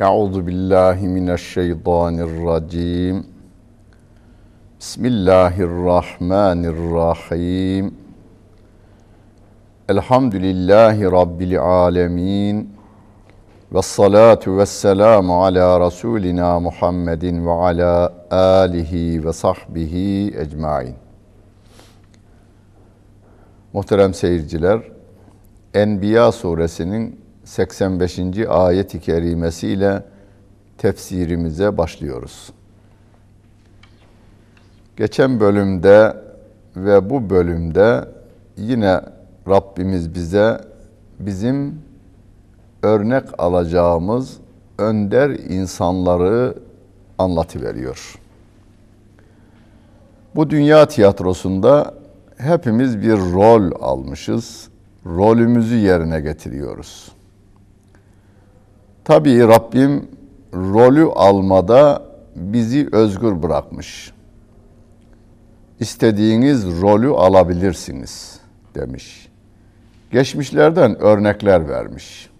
Euzu billahi mineşşeytanirracim. Bismillahirrahmanirrahim. Elhamdülillahi rabbil alamin. Ve salatu ve selamu ala Resulina Muhammedin ve ala alihi ve sahbihi ecmain. Muhterem seyirciler, Enbiya suresinin 85. ayet-i kerimesiyle tefsirimize başlıyoruz. Geçen bölümde ve bu bölümde yine Rabbimiz bize bizim örnek alacağımız önder insanları anlatıveriyor. Bu dünya tiyatrosunda hepimiz bir rol almışız. Rolümüzü yerine getiriyoruz. Tabii Rabbim rolü almada bizi özgür bırakmış. İstediğiniz rolü alabilirsiniz demiş. Geçmişlerden örnekler vermiş.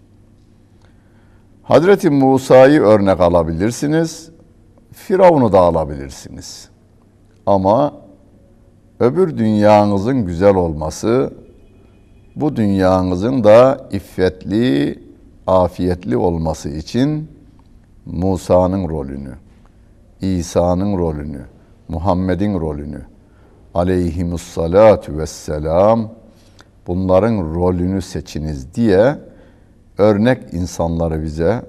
Hazreti Musa'yı örnek alabilirsiniz, Firavun'u da alabilirsiniz. Ama öbür dünyanızın güzel olması, bu dünyanızın da iffetli, afiyetli olması için Musa'nın rolünü, İsa'nın rolünü, Muhammed'in rolünü, aleyhimussalatu vesselam bunların rolünü seçiniz diye örnek insanları bize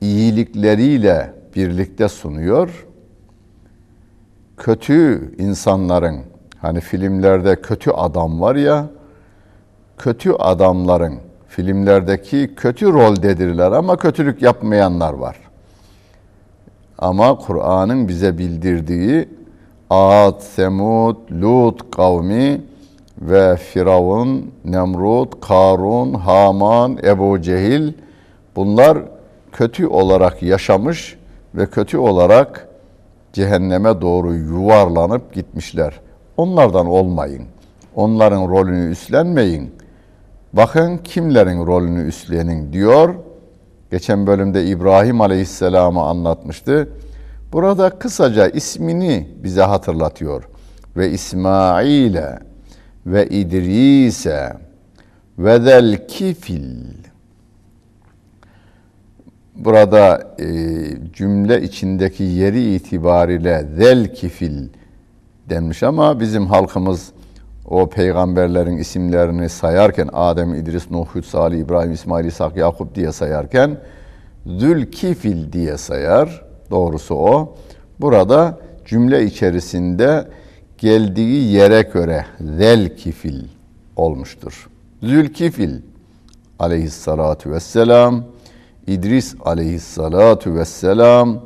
iyilikleriyle birlikte sunuyor. Kötü insanların hani filmlerde kötü adam var ya kötü adamların filmlerdeki kötü roldedirler ama kötülük yapmayanlar var. Ama Kur'an'ın bize bildirdiği Ad, Semud, Lut kavmi ve Firavun, Nemrut, Karun, Haman, Ebu Cehil bunlar kötü olarak yaşamış ve kötü olarak cehenneme doğru yuvarlanıp gitmişler. Onlardan olmayın. Onların rolünü üstlenmeyin. Bakın kimlerin rolünü üstlenin diyor. Geçen bölümde İbrahim Aleyhisselam'ı anlatmıştı. Burada kısaca ismini bize hatırlatıyor. Ve İsmail'e ve İdris'e ve zel kifil. Burada e, cümle içindeki yeri itibariyle zel kifil denmiş ama bizim halkımız o peygamberlerin isimlerini sayarken Adem, İdris, Nuh, Hud, Salih, İbrahim, İsmail, İshak, Yakup diye sayarken Zülkifil diye sayar. Doğrusu o. Burada cümle içerisinde geldiği yere göre Zelkifil olmuştur. Zülkifil aleyhissalatu vesselam, İdris aleyhissalatu vesselam,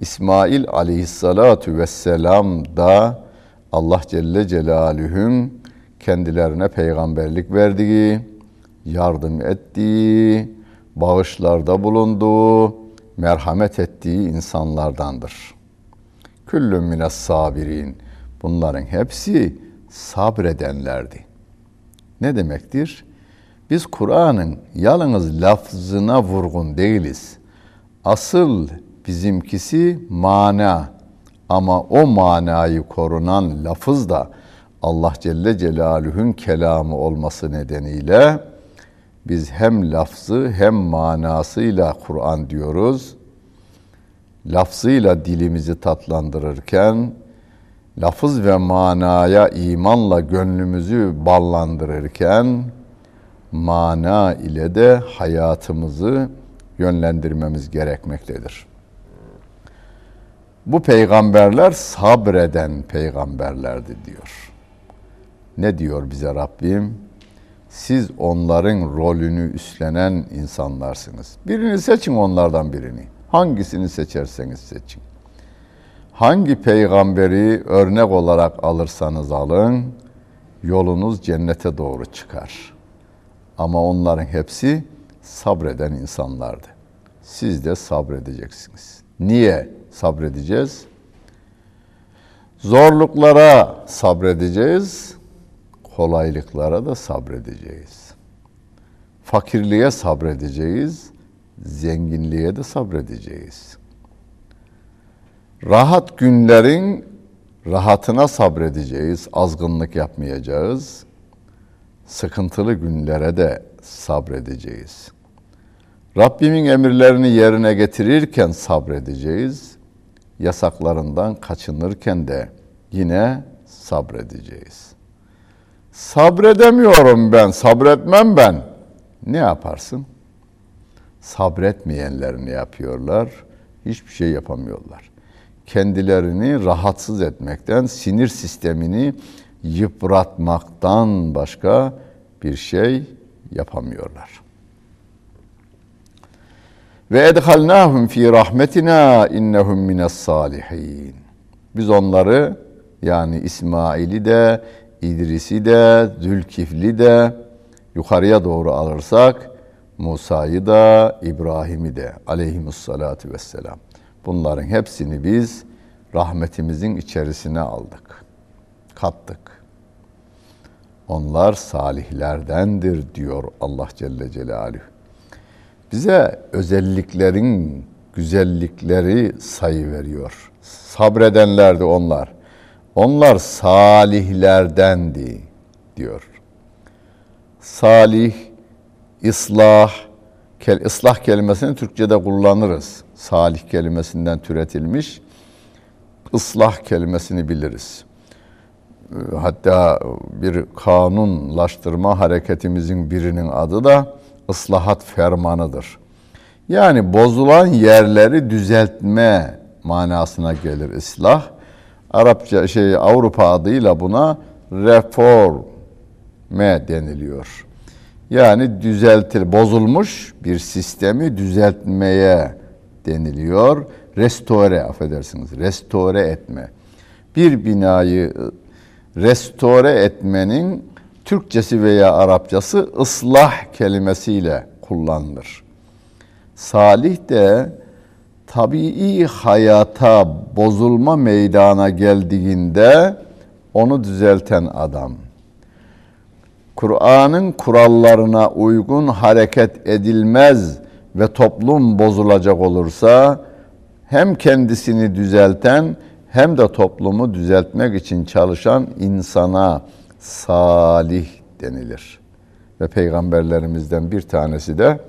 İsmail aleyhissalatu vesselam da Allah Celle Celaluhu'nun kendilerine peygamberlik verdiği, yardım ettiği, bağışlarda bulunduğu, merhamet ettiği insanlardandır. Küllün mines sabirin. Bunların hepsi sabredenlerdi. Ne demektir? Biz Kur'an'ın yalnız lafzına vurgun değiliz. Asıl bizimkisi mana. Ama o manayı korunan lafız da Allah Celle Celaluhu'nun kelamı olması nedeniyle biz hem lafzı hem manasıyla Kur'an diyoruz. Lafzıyla dilimizi tatlandırırken lafız ve manaya imanla gönlümüzü ballandırırken mana ile de hayatımızı yönlendirmemiz gerekmektedir. Bu peygamberler sabreden peygamberlerdi diyor. Ne diyor bize Rabbim? Siz onların rolünü üstlenen insanlarsınız. Birini seçin onlardan birini. Hangisini seçerseniz seçin. Hangi peygamberi örnek olarak alırsanız alın, yolunuz cennete doğru çıkar. Ama onların hepsi sabreden insanlardı. Siz de sabredeceksiniz. Niye sabredeceğiz? Zorluklara sabredeceğiz, kolaylıklara da sabredeceğiz. Fakirliğe sabredeceğiz, zenginliğe de sabredeceğiz. Rahat günlerin rahatına sabredeceğiz, azgınlık yapmayacağız. Sıkıntılı günlere de sabredeceğiz. Rabbimin emirlerini yerine getirirken sabredeceğiz. Yasaklarından kaçınırken de yine sabredeceğiz. Sabredemiyorum ben, sabretmem ben. Ne yaparsın? Sabretmeyenler ne yapıyorlar? Hiçbir şey yapamıyorlar. Kendilerini rahatsız etmekten, sinir sistemini yıpratmaktan başka bir şey yapamıyorlar. Ve edhalnahum fi rahmetina innehum mines salihin. Biz onları yani İsmail'i de, İdris'i de, Zülkifli de yukarıya doğru alırsak Musa'yı da, İbrahim'i de aleyhimussalatu vesselam. Bunların hepsini biz rahmetimizin içerisine aldık, kattık. Onlar salihlerdendir diyor Allah Celle Celaluhu. Bize özelliklerin güzellikleri sayı veriyor. Sabredenlerdi onlar. Onlar salihlerdendi diyor. Salih, ıslah, kel, ıslah kelimesini Türkçe'de kullanırız. Salih kelimesinden türetilmiş. Islah kelimesini biliriz. Hatta bir kanunlaştırma hareketimizin birinin adı da ıslahat fermanıdır. Yani bozulan yerleri düzeltme manasına gelir ıslah. Arapça şey Avrupa adıyla buna reforme deniliyor. Yani düzeltir, bozulmuş bir sistemi düzeltmeye deniliyor. Restore affedersiniz, restore etme. Bir binayı restore etmenin Türkçesi veya Arapçası ıslah kelimesiyle kullanılır. Salih de tabii hayata bozulma meydana geldiğinde onu düzelten adam. Kur'an'ın kurallarına uygun hareket edilmez ve toplum bozulacak olursa hem kendisini düzelten hem de toplumu düzeltmek için çalışan insana salih denilir. Ve peygamberlerimizden bir tanesi de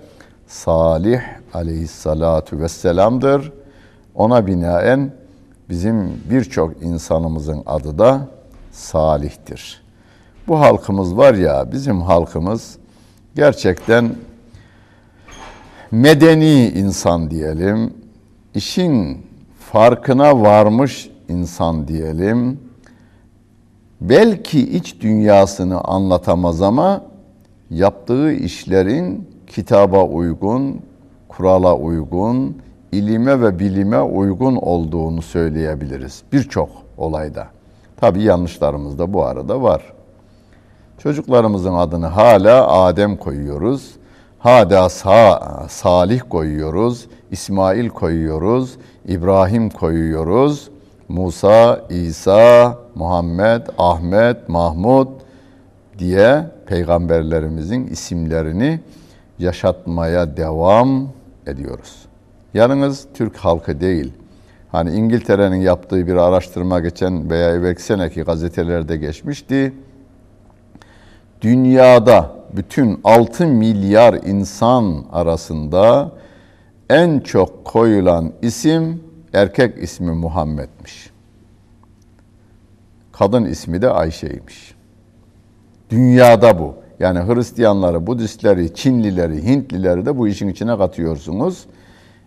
Salih aleyhissalatu vesselam'dır. Ona binaen bizim birçok insanımızın adı da Salih'tir. Bu halkımız var ya, bizim halkımız gerçekten medeni insan diyelim, işin farkına varmış insan diyelim. Belki iç dünyasını anlatamaz ama yaptığı işlerin kitaba uygun, kurala uygun, ilime ve bilime uygun olduğunu söyleyebiliriz birçok olayda. Tabi yanlışlarımız da bu arada var. Çocuklarımızın adını hala Adem koyuyoruz. Hala Sa Salih koyuyoruz. İsmail koyuyoruz. İbrahim koyuyoruz. Musa, İsa, Muhammed, Ahmet, Mahmud diye peygamberlerimizin isimlerini yaşatmaya devam ediyoruz. Yalnız Türk halkı değil. Hani İngiltere'nin yaptığı bir araştırma geçen veya evvelki seneki gazetelerde geçmişti. Dünyada bütün 6 milyar insan arasında en çok koyulan isim erkek ismi Muhammed'miş. Kadın ismi de Ayşe'ymiş. Dünyada bu. Yani Hristiyanları, Budistleri, Çinlileri, Hintlileri de bu işin içine katıyorsunuz.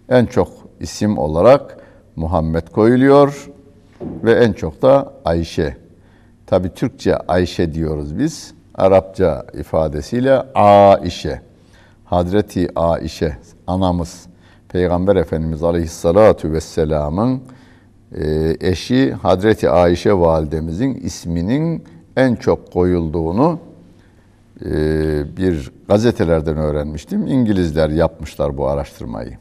En çok isim olarak Muhammed koyuluyor ve en çok da Ayşe. Tabi Türkçe Ayşe diyoruz biz. Arapça ifadesiyle Aişe. Hazreti Aişe anamız Peygamber Efendimiz Aleyhissalatu Vesselam'ın e, eşi Hazreti Ayşe validemizin isminin en çok koyulduğunu e, bir gazetelerden öğrenmiştim. İngilizler yapmışlar bu araştırmayı.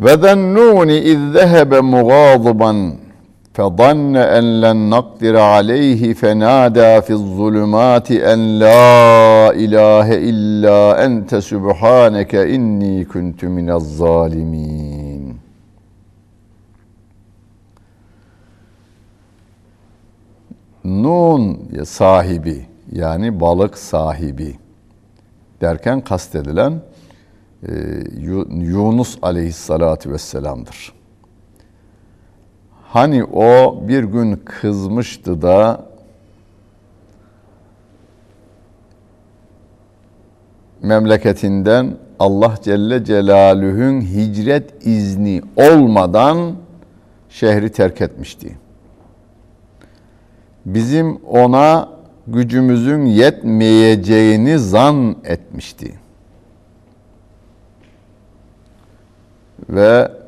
Ve zennuni iz zehebe فظن أن لن نقدر عليه فنادى في الظلمات أن لا إله إلا أنت سبحانك إني كنت من الظالمين Nun sahibi yani balık sahibi derken kastedilen e, Yunus aleyhissalatu vesselam'dır. Hani o bir gün kızmıştı da memleketinden Allah Celle Celaluhu'nun hicret izni olmadan şehri terk etmişti. Bizim ona gücümüzün yetmeyeceğini zan etmişti. Ve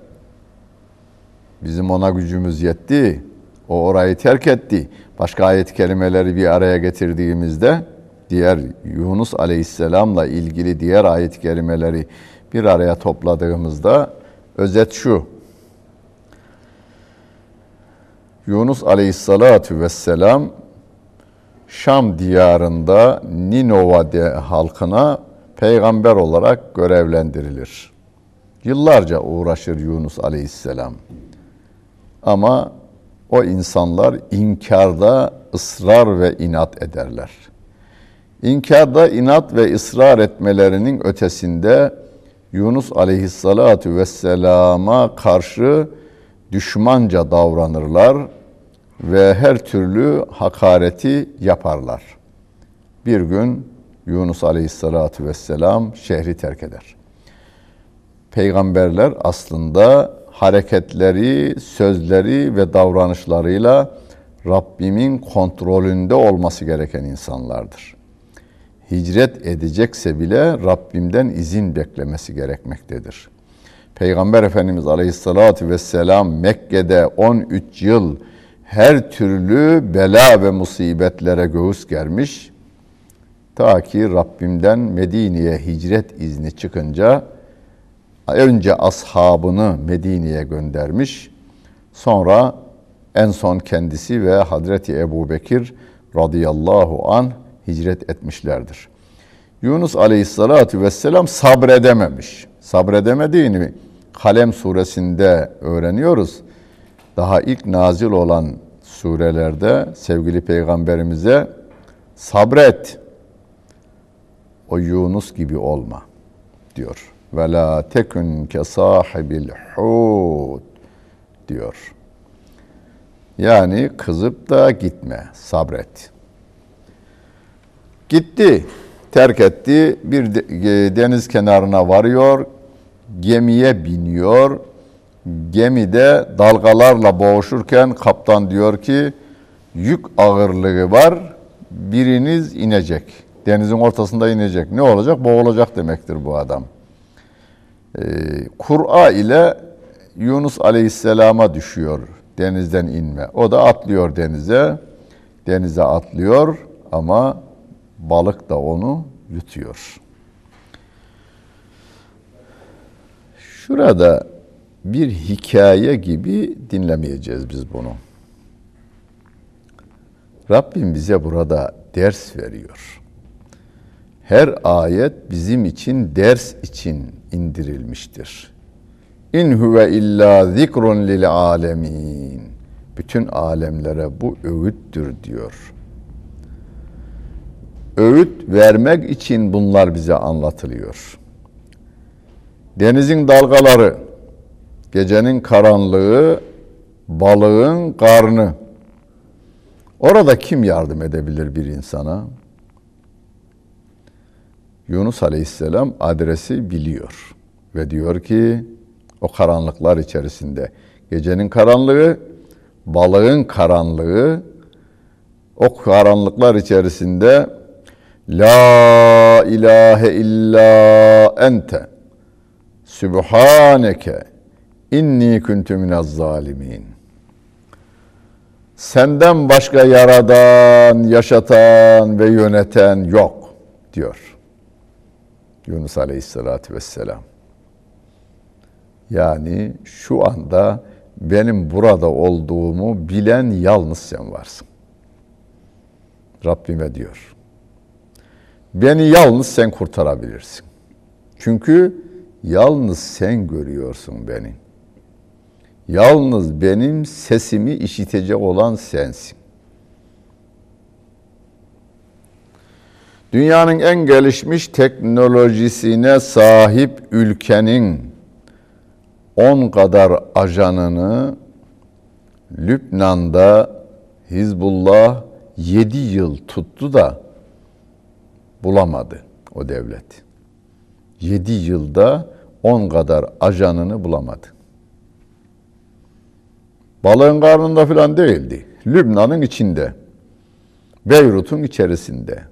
bizim ona gücümüz yetti. O orayı terk etti. Başka ayet kelimeleri bir araya getirdiğimizde diğer Yunus Aleyhisselam'la ilgili diğer ayet kelimeleri bir araya topladığımızda özet şu. Yunus Aleyhisselatü Vesselam Şam diyarında Ninova halkına peygamber olarak görevlendirilir. Yıllarca uğraşır Yunus Aleyhisselam. Ama o insanlar inkarda ısrar ve inat ederler. İnkarda inat ve ısrar etmelerinin ötesinde Yunus aleyhissalatu vesselama karşı düşmanca davranırlar ve her türlü hakareti yaparlar. Bir gün Yunus aleyhissalatu vesselam şehri terk eder. Peygamberler aslında hareketleri, sözleri ve davranışlarıyla Rabbimin kontrolünde olması gereken insanlardır. Hicret edecekse bile Rabbimden izin beklemesi gerekmektedir. Peygamber Efendimiz Aleyhisselatü Vesselam Mekke'de 13 yıl her türlü bela ve musibetlere göğüs germiş. Ta ki Rabbimden Medine'ye hicret izni çıkınca önce ashabını Medine'ye göndermiş. Sonra en son kendisi ve Hazreti Ebu Bekir radıyallahu an hicret etmişlerdir. Yunus aleyhissalatu vesselam sabredememiş. Sabredemediğini Kalem suresinde öğreniyoruz. Daha ilk nazil olan surelerde sevgili peygamberimize sabret. O Yunus gibi olma diyor ve la tekun ke sahibil hud diyor. Yani kızıp da gitme, sabret. Gitti, terk etti, bir e, deniz kenarına varıyor, gemiye biniyor. Gemide dalgalarla boğuşurken kaptan diyor ki, yük ağırlığı var, biriniz inecek. Denizin ortasında inecek. Ne olacak? Boğulacak demektir bu adam. Ee, Kur'a ile Yunus Aleyhisselam'a düşüyor denizden inme. O da atlıyor denize. Denize atlıyor ama balık da onu yutuyor. Şurada bir hikaye gibi dinlemeyeceğiz biz bunu. Rabbim bize burada ders veriyor. Her ayet bizim için ders için indirilmiştir. İn huve illa zikrun lil alemin. Bütün alemlere bu öğüttür diyor. Öğüt vermek için bunlar bize anlatılıyor. Denizin dalgaları, gecenin karanlığı, balığın karnı. Orada kim yardım edebilir bir insana? Yunus Aleyhisselam adresi biliyor ve diyor ki o karanlıklar içerisinde gecenin karanlığı, balığın karanlığı, o karanlıklar içerisinde La ilahe illa ente Sübhaneke inni kuntu minez zalimin. Senden başka yaradan, yaşatan ve yöneten yok diyor. Yunus Aleyhisselatü Vesselam. Yani şu anda benim burada olduğumu bilen yalnız sen varsın. Rabbime diyor. Beni yalnız sen kurtarabilirsin. Çünkü yalnız sen görüyorsun beni. Yalnız benim sesimi işitecek olan sensin. Dünyanın en gelişmiş teknolojisine sahip ülkenin 10 kadar ajanını Lübnan'da Hizbullah 7 yıl tuttu da bulamadı o devlet. 7 yılda 10 kadar ajanını bulamadı. Balığın karnında falan değildi. Lübnan'ın içinde. Beyrut'un içerisinde.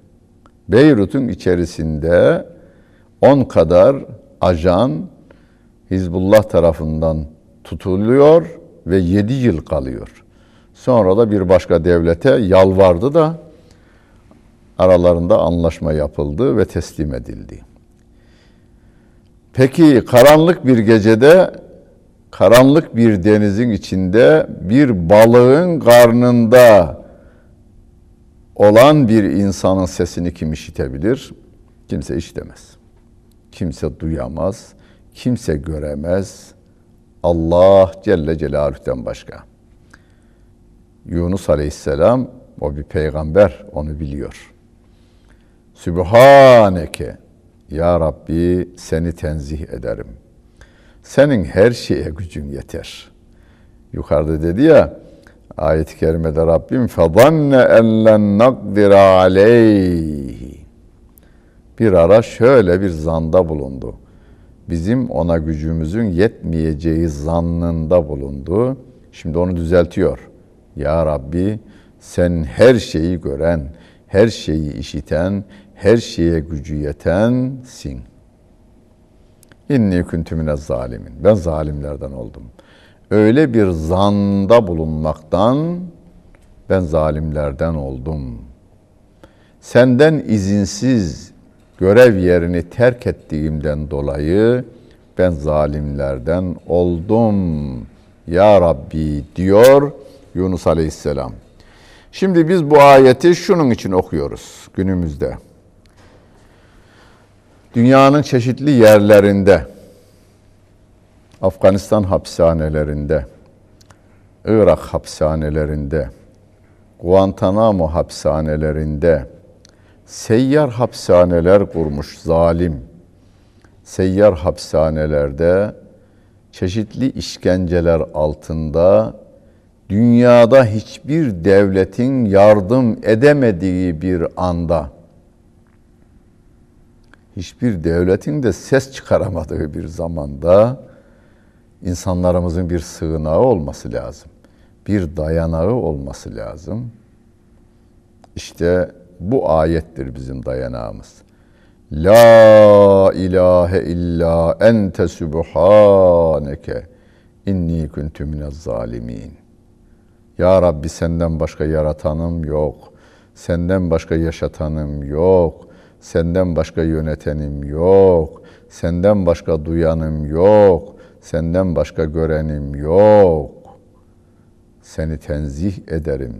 Beyrut'un içerisinde 10 kadar ajan Hizbullah tarafından tutuluyor ve 7 yıl kalıyor. Sonra da bir başka devlete yalvardı da aralarında anlaşma yapıldı ve teslim edildi. Peki karanlık bir gecede karanlık bir denizin içinde bir balığın karnında olan bir insanın sesini kim işitebilir? Kimse işitemez. Kimse duyamaz. Kimse göremez. Allah Celle Celaluhu'dan başka. Yunus Aleyhisselam o bir peygamber onu biliyor. Sübhaneke ya Rabbi seni tenzih ederim. Senin her şeye gücün yeter. Yukarıda dedi ya ayet-i kerimede Rabbim فَظَنَّ اَنْ لَنْ نَقْدِرَ عَلَيْهِ Bir ara şöyle bir zanda bulundu. Bizim ona gücümüzün yetmeyeceği zannında bulundu. Şimdi onu düzeltiyor. Ya Rabbi sen her şeyi gören, her şeyi işiten, her şeye gücü yetensin. İnni kuntu mine zalimin. Ben zalimlerden oldum. Öyle bir zanda bulunmaktan ben zalimlerden oldum. Senden izinsiz görev yerini terk ettiğimden dolayı ben zalimlerden oldum. Ya Rabbi diyor Yunus Aleyhisselam. Şimdi biz bu ayeti şunun için okuyoruz günümüzde. Dünyanın çeşitli yerlerinde, Afganistan hapishanelerinde, Irak hapishanelerinde, Guantanamo hapishanelerinde, seyyar hapishaneler kurmuş zalim, seyyar hapishanelerde çeşitli işkenceler altında dünyada hiçbir devletin yardım edemediği bir anda hiçbir devletin de ses çıkaramadığı bir zamanda insanlarımızın bir sığınağı olması lazım. Bir dayanağı olması lazım. İşte bu ayettir bizim dayanağımız. La ilahe illa ente subhaneke inni kuntu minez zalimin. Ya Rabbi senden başka yaratanım yok. Senden başka yaşatanım yok. Senden başka yönetenim yok. Senden başka duyanım yok. Senden başka görenim yok. Seni tenzih ederim.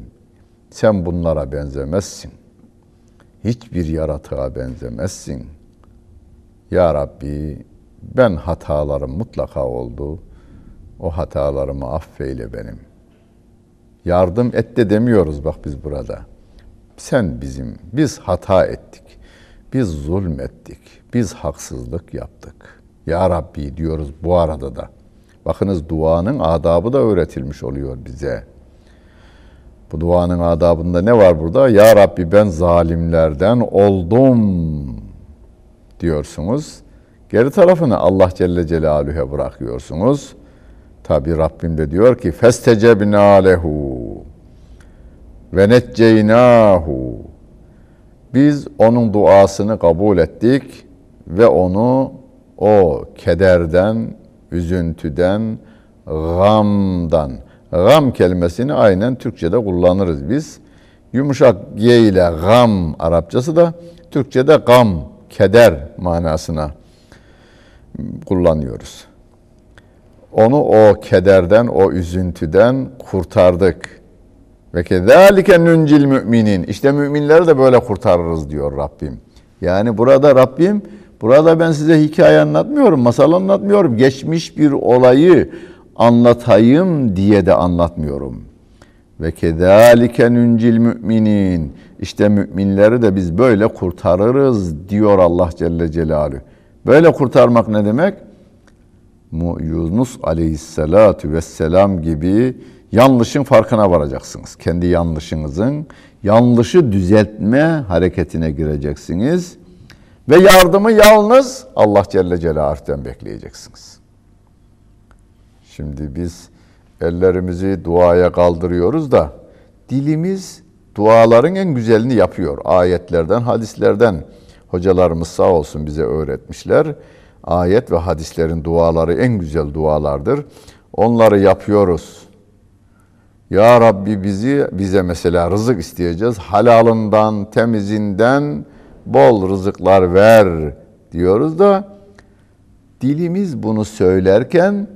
Sen bunlara benzemezsin. Hiçbir yaratığa benzemezsin. Ya Rabbi ben hatalarım mutlaka oldu. O hatalarımı affeyle benim. Yardım et de demiyoruz bak biz burada. Sen bizim, biz hata ettik. Biz zulmettik. Biz haksızlık yaptık. Ya Rabbi diyoruz bu arada da. Bakınız duanın adabı da öğretilmiş oluyor bize. Bu duanın adabında ne var burada? Ya Rabbi ben zalimlerden oldum diyorsunuz. Geri tarafını Allah Celle Celaluhu'ya bırakıyorsunuz. Tabi Rabbim de diyor ki festecebna lehu ve necceynahu biz onun duasını kabul ettik ve onu o kederden, üzüntüden, gamdan, gam kelimesini aynen Türkçe'de kullanırız biz. Yumuşak G ile gam Arapçası da Türkçe'de gam, keder manasına kullanıyoruz. onu o kederden, o üzüntüden kurtardık. Ve kezalike nuncil müminin. İşte müminleri de böyle kurtarırız diyor Rabbim. Yani burada Rabbim, burada ben size hikaye anlatmıyorum, masal anlatmıyorum. Geçmiş bir olayı anlatayım diye de anlatmıyorum. Ve kezalike nuncil müminin. İşte müminleri de biz böyle kurtarırız diyor Allah Celle Celaluhu. Böyle kurtarmak ne demek? Yunus aleyhissalatu vesselam gibi yanlışın farkına varacaksınız. Kendi yanlışınızın yanlışı düzeltme hareketine gireceksiniz. Ve yardımı yalnız Allah Celle Celaluhu'dan bekleyeceksiniz. Şimdi biz ellerimizi duaya kaldırıyoruz da dilimiz duaların en güzelini yapıyor. Ayetlerden, hadislerden hocalarımız sağ olsun bize öğretmişler. Ayet ve hadislerin duaları en güzel dualardır. Onları yapıyoruz. Ya Rabbi bizi bize mesela rızık isteyeceğiz. Halalından, temizinden bol rızıklar ver diyoruz da dilimiz bunu söylerken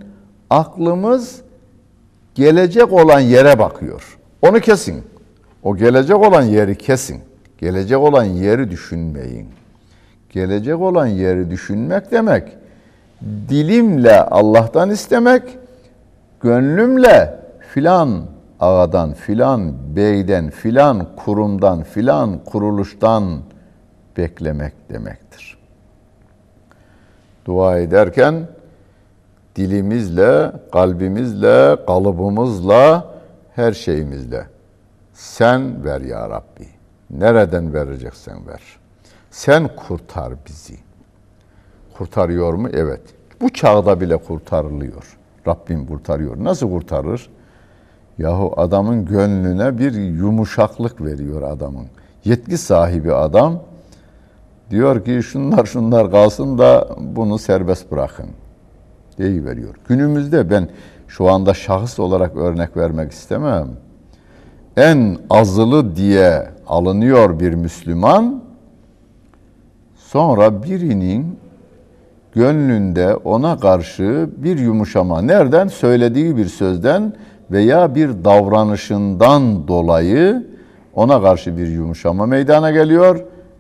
aklımız gelecek olan yere bakıyor. Onu kesin. O gelecek olan yeri kesin. Gelecek olan yeri düşünmeyin. Gelecek olan yeri düşünmek demek dilimle Allah'tan istemek, gönlümle filan ağadan, filan beyden, filan kurumdan, filan kuruluştan beklemek demektir. Dua ederken dilimizle, kalbimizle, kalıbımızla, her şeyimizle sen ver ya Rabbi. Nereden vereceksen ver. Sen kurtar bizi. Kurtarıyor mu? Evet. Bu çağda bile kurtarılıyor. Rabbim kurtarıyor. Nasıl kurtarır? Yahu adamın gönlüne bir yumuşaklık veriyor adamın. Yetki sahibi adam diyor ki şunlar şunlar kalsın da bunu serbest bırakın. veriyor. Günümüzde ben şu anda şahıs olarak örnek vermek istemem. En azılı diye alınıyor bir Müslüman. Sonra birinin gönlünde ona karşı bir yumuşama nereden söylediği bir sözden veya bir davranışından dolayı ona karşı bir yumuşama meydana geliyor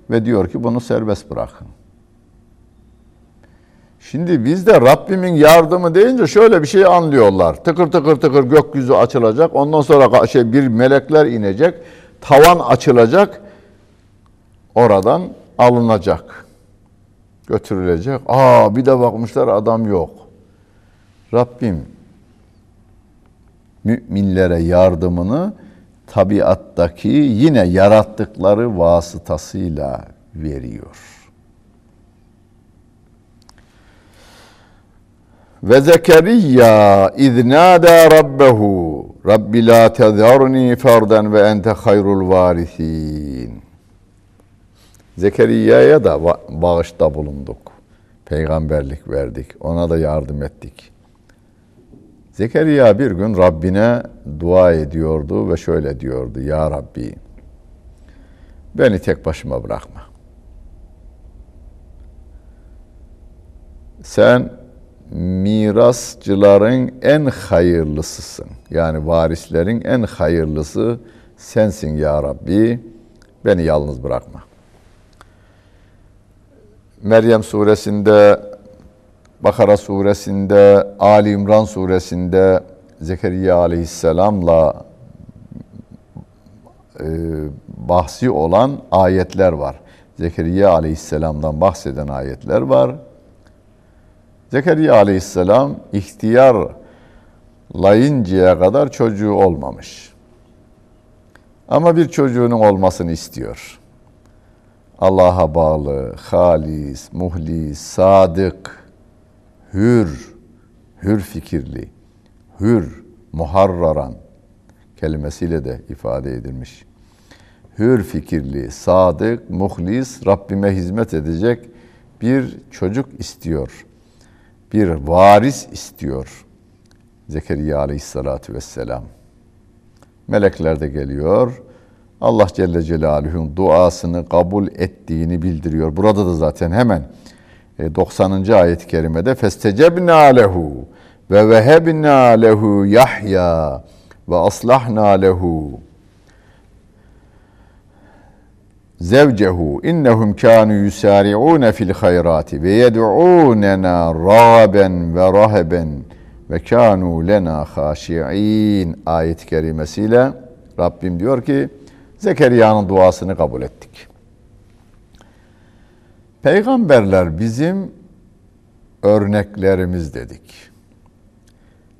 ve diyor ki bunu serbest bırakın. Şimdi biz de Rabbimin yardımı deyince şöyle bir şey anlıyorlar. Tıkır tıkır tıkır gökyüzü açılacak. Ondan sonra şey bir melekler inecek. Tavan açılacak. Oradan alınacak. Götürülecek. Aa bir de bakmışlar adam yok. Rabbim müminlere yardımını tabiattaki yine yarattıkları vasıtasıyla veriyor. Ve Zekeriya iznâdâ rabbehu Rabbi la tezarni ferden ve ente hayrul varisin. Zekeriya'ya da bağışta bulunduk. Peygamberlik verdik. Ona da yardım ettik. Zekeriya bir gün Rabbine dua ediyordu ve şöyle diyordu. Ya Rabbi beni tek başıma bırakma. Sen mirasçıların en hayırlısısın. Yani varislerin en hayırlısı sensin ya Rabbi. Beni yalnız bırakma. Meryem suresinde, Bakara suresinde, Ali İmran suresinde Zekeriya aleyhisselamla e, bahsi olan ayetler var. Zekeriya aleyhisselamdan bahseden ayetler var. Zekeriya aleyhisselam ihtiyarlayıncaya kadar çocuğu olmamış. Ama bir çocuğunun olmasını istiyor. Allah'a bağlı, halis, muhlis, sadık, hür, hür fikirli, hür, muharraran kelimesiyle de ifade edilmiş. Hür fikirli, sadık, muhlis, Rabbime hizmet edecek bir çocuk istiyor bir varis istiyor Zekeriya aleyhissalatu vesselam. Melekler de geliyor. Allah Celle Celaluhu'nun duasını kabul ettiğini bildiriyor. Burada da zaten hemen 90. E, ayet-i kerimede festecebna lehu ve vehebna lehu Yahya ve aslahna lehu zevcehu innehum kanu yusari'un fil hayrati ve yed'unena ragaben ve rahaben ve kanu lena haşi'in ayet-i kerimesiyle Rabbim diyor ki Zekeriya'nın duasını kabul ettik. Peygamberler bizim örneklerimiz dedik.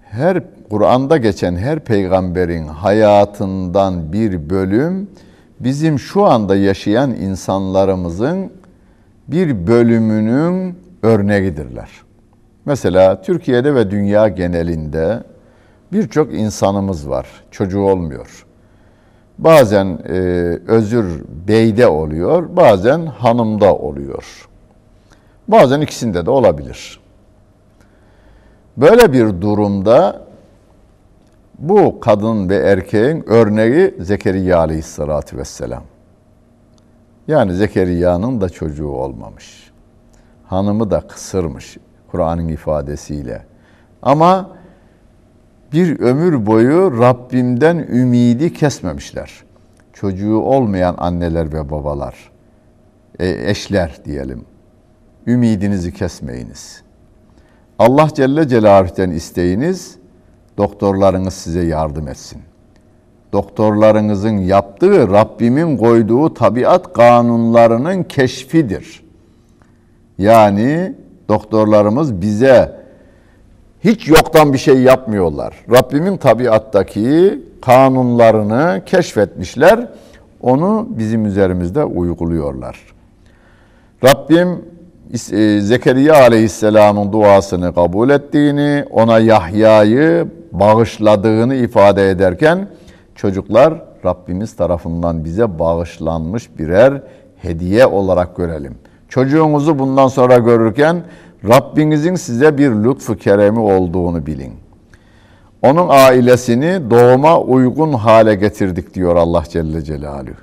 Her Kur'an'da geçen her peygamberin hayatından bir bölüm bizim şu anda yaşayan insanlarımızın bir bölümünün örneğidirler. Mesela Türkiye'de ve dünya genelinde birçok insanımız var. Çocuğu olmuyor. Bazen e, özür beyde oluyor, bazen hanımda oluyor. Bazen ikisinde de olabilir. Böyle bir durumda bu kadın ve erkeğin örneği Zekeriya aleyhissalatü vesselam. Yani Zekeriya'nın da çocuğu olmamış. Hanımı da kısırmış Kur'an'ın ifadesiyle. Ama bir ömür boyu Rabbimden ümidi kesmemişler. Çocuğu olmayan anneler ve babalar, e, eşler diyelim. Ümidinizi kesmeyiniz. Allah Celle Celaluhu'den isteyiniz, doktorlarınız size yardım etsin. Doktorlarınızın yaptığı Rabbimin koyduğu tabiat kanunlarının keşfidir. Yani doktorlarımız bize hiç yoktan bir şey yapmıyorlar. Rabbimin tabiattaki kanunlarını keşfetmişler. Onu bizim üzerimizde uyguluyorlar. Rabbim e, Zekeriya Aleyhisselam'ın duasını kabul ettiğini, ona Yahya'yı bağışladığını ifade ederken çocuklar Rabbimiz tarafından bize bağışlanmış birer hediye olarak görelim. Çocuğunuzu bundan sonra görürken Rabbinizin size bir lütfu keremi olduğunu bilin. Onun ailesini doğuma uygun hale getirdik diyor Allah Celle Celaluhu.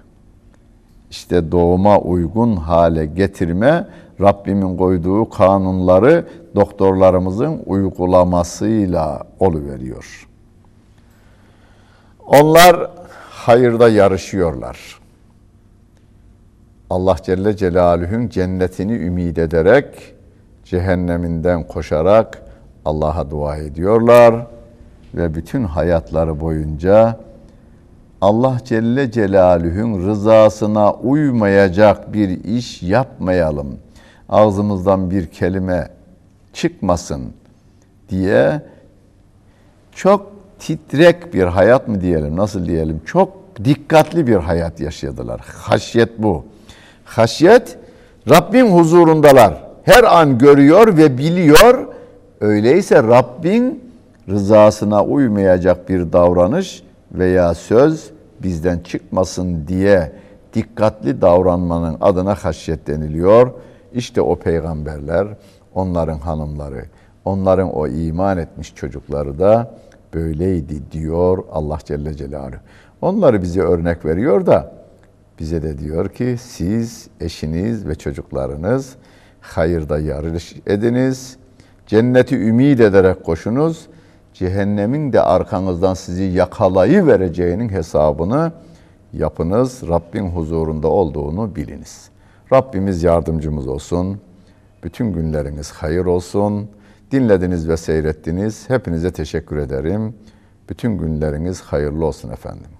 İşte doğuma uygun hale getirme Rabbimin koyduğu kanunları doktorlarımızın uygulamasıyla oluveriyor. Onlar hayırda yarışıyorlar. Allah Celle Celaluhu'nun cennetini ümit ederek cehenneminden koşarak Allah'a dua ediyorlar ve bütün hayatları boyunca Allah Celle Celaluhu'nun rızasına uymayacak bir iş yapmayalım. Ağzımızdan bir kelime çıkmasın diye çok titrek bir hayat mı diyelim, nasıl diyelim? Çok dikkatli bir hayat yaşadılar. Haşyet bu. Haşyet Rabbin huzurundalar. Her an görüyor ve biliyor. Öyleyse Rabbin rızasına uymayacak bir davranış veya söz bizden çıkmasın diye dikkatli davranmanın adına haşyet deniliyor. İşte o peygamberler, onların hanımları, onların o iman etmiş çocukları da böyleydi diyor Allah Celle Celaluhu. Onları bize örnek veriyor da bize de diyor ki siz, eşiniz ve çocuklarınız hayırda yarış ediniz. Cenneti ümit ederek koşunuz. Cehennemin de arkanızdan sizi yakalayı vereceğinin hesabını yapınız. Rabbin huzurunda olduğunu biliniz. Rabbimiz yardımcımız olsun. Bütün günleriniz hayır olsun. Dinlediniz ve seyrettiniz. Hepinize teşekkür ederim. Bütün günleriniz hayırlı olsun efendim.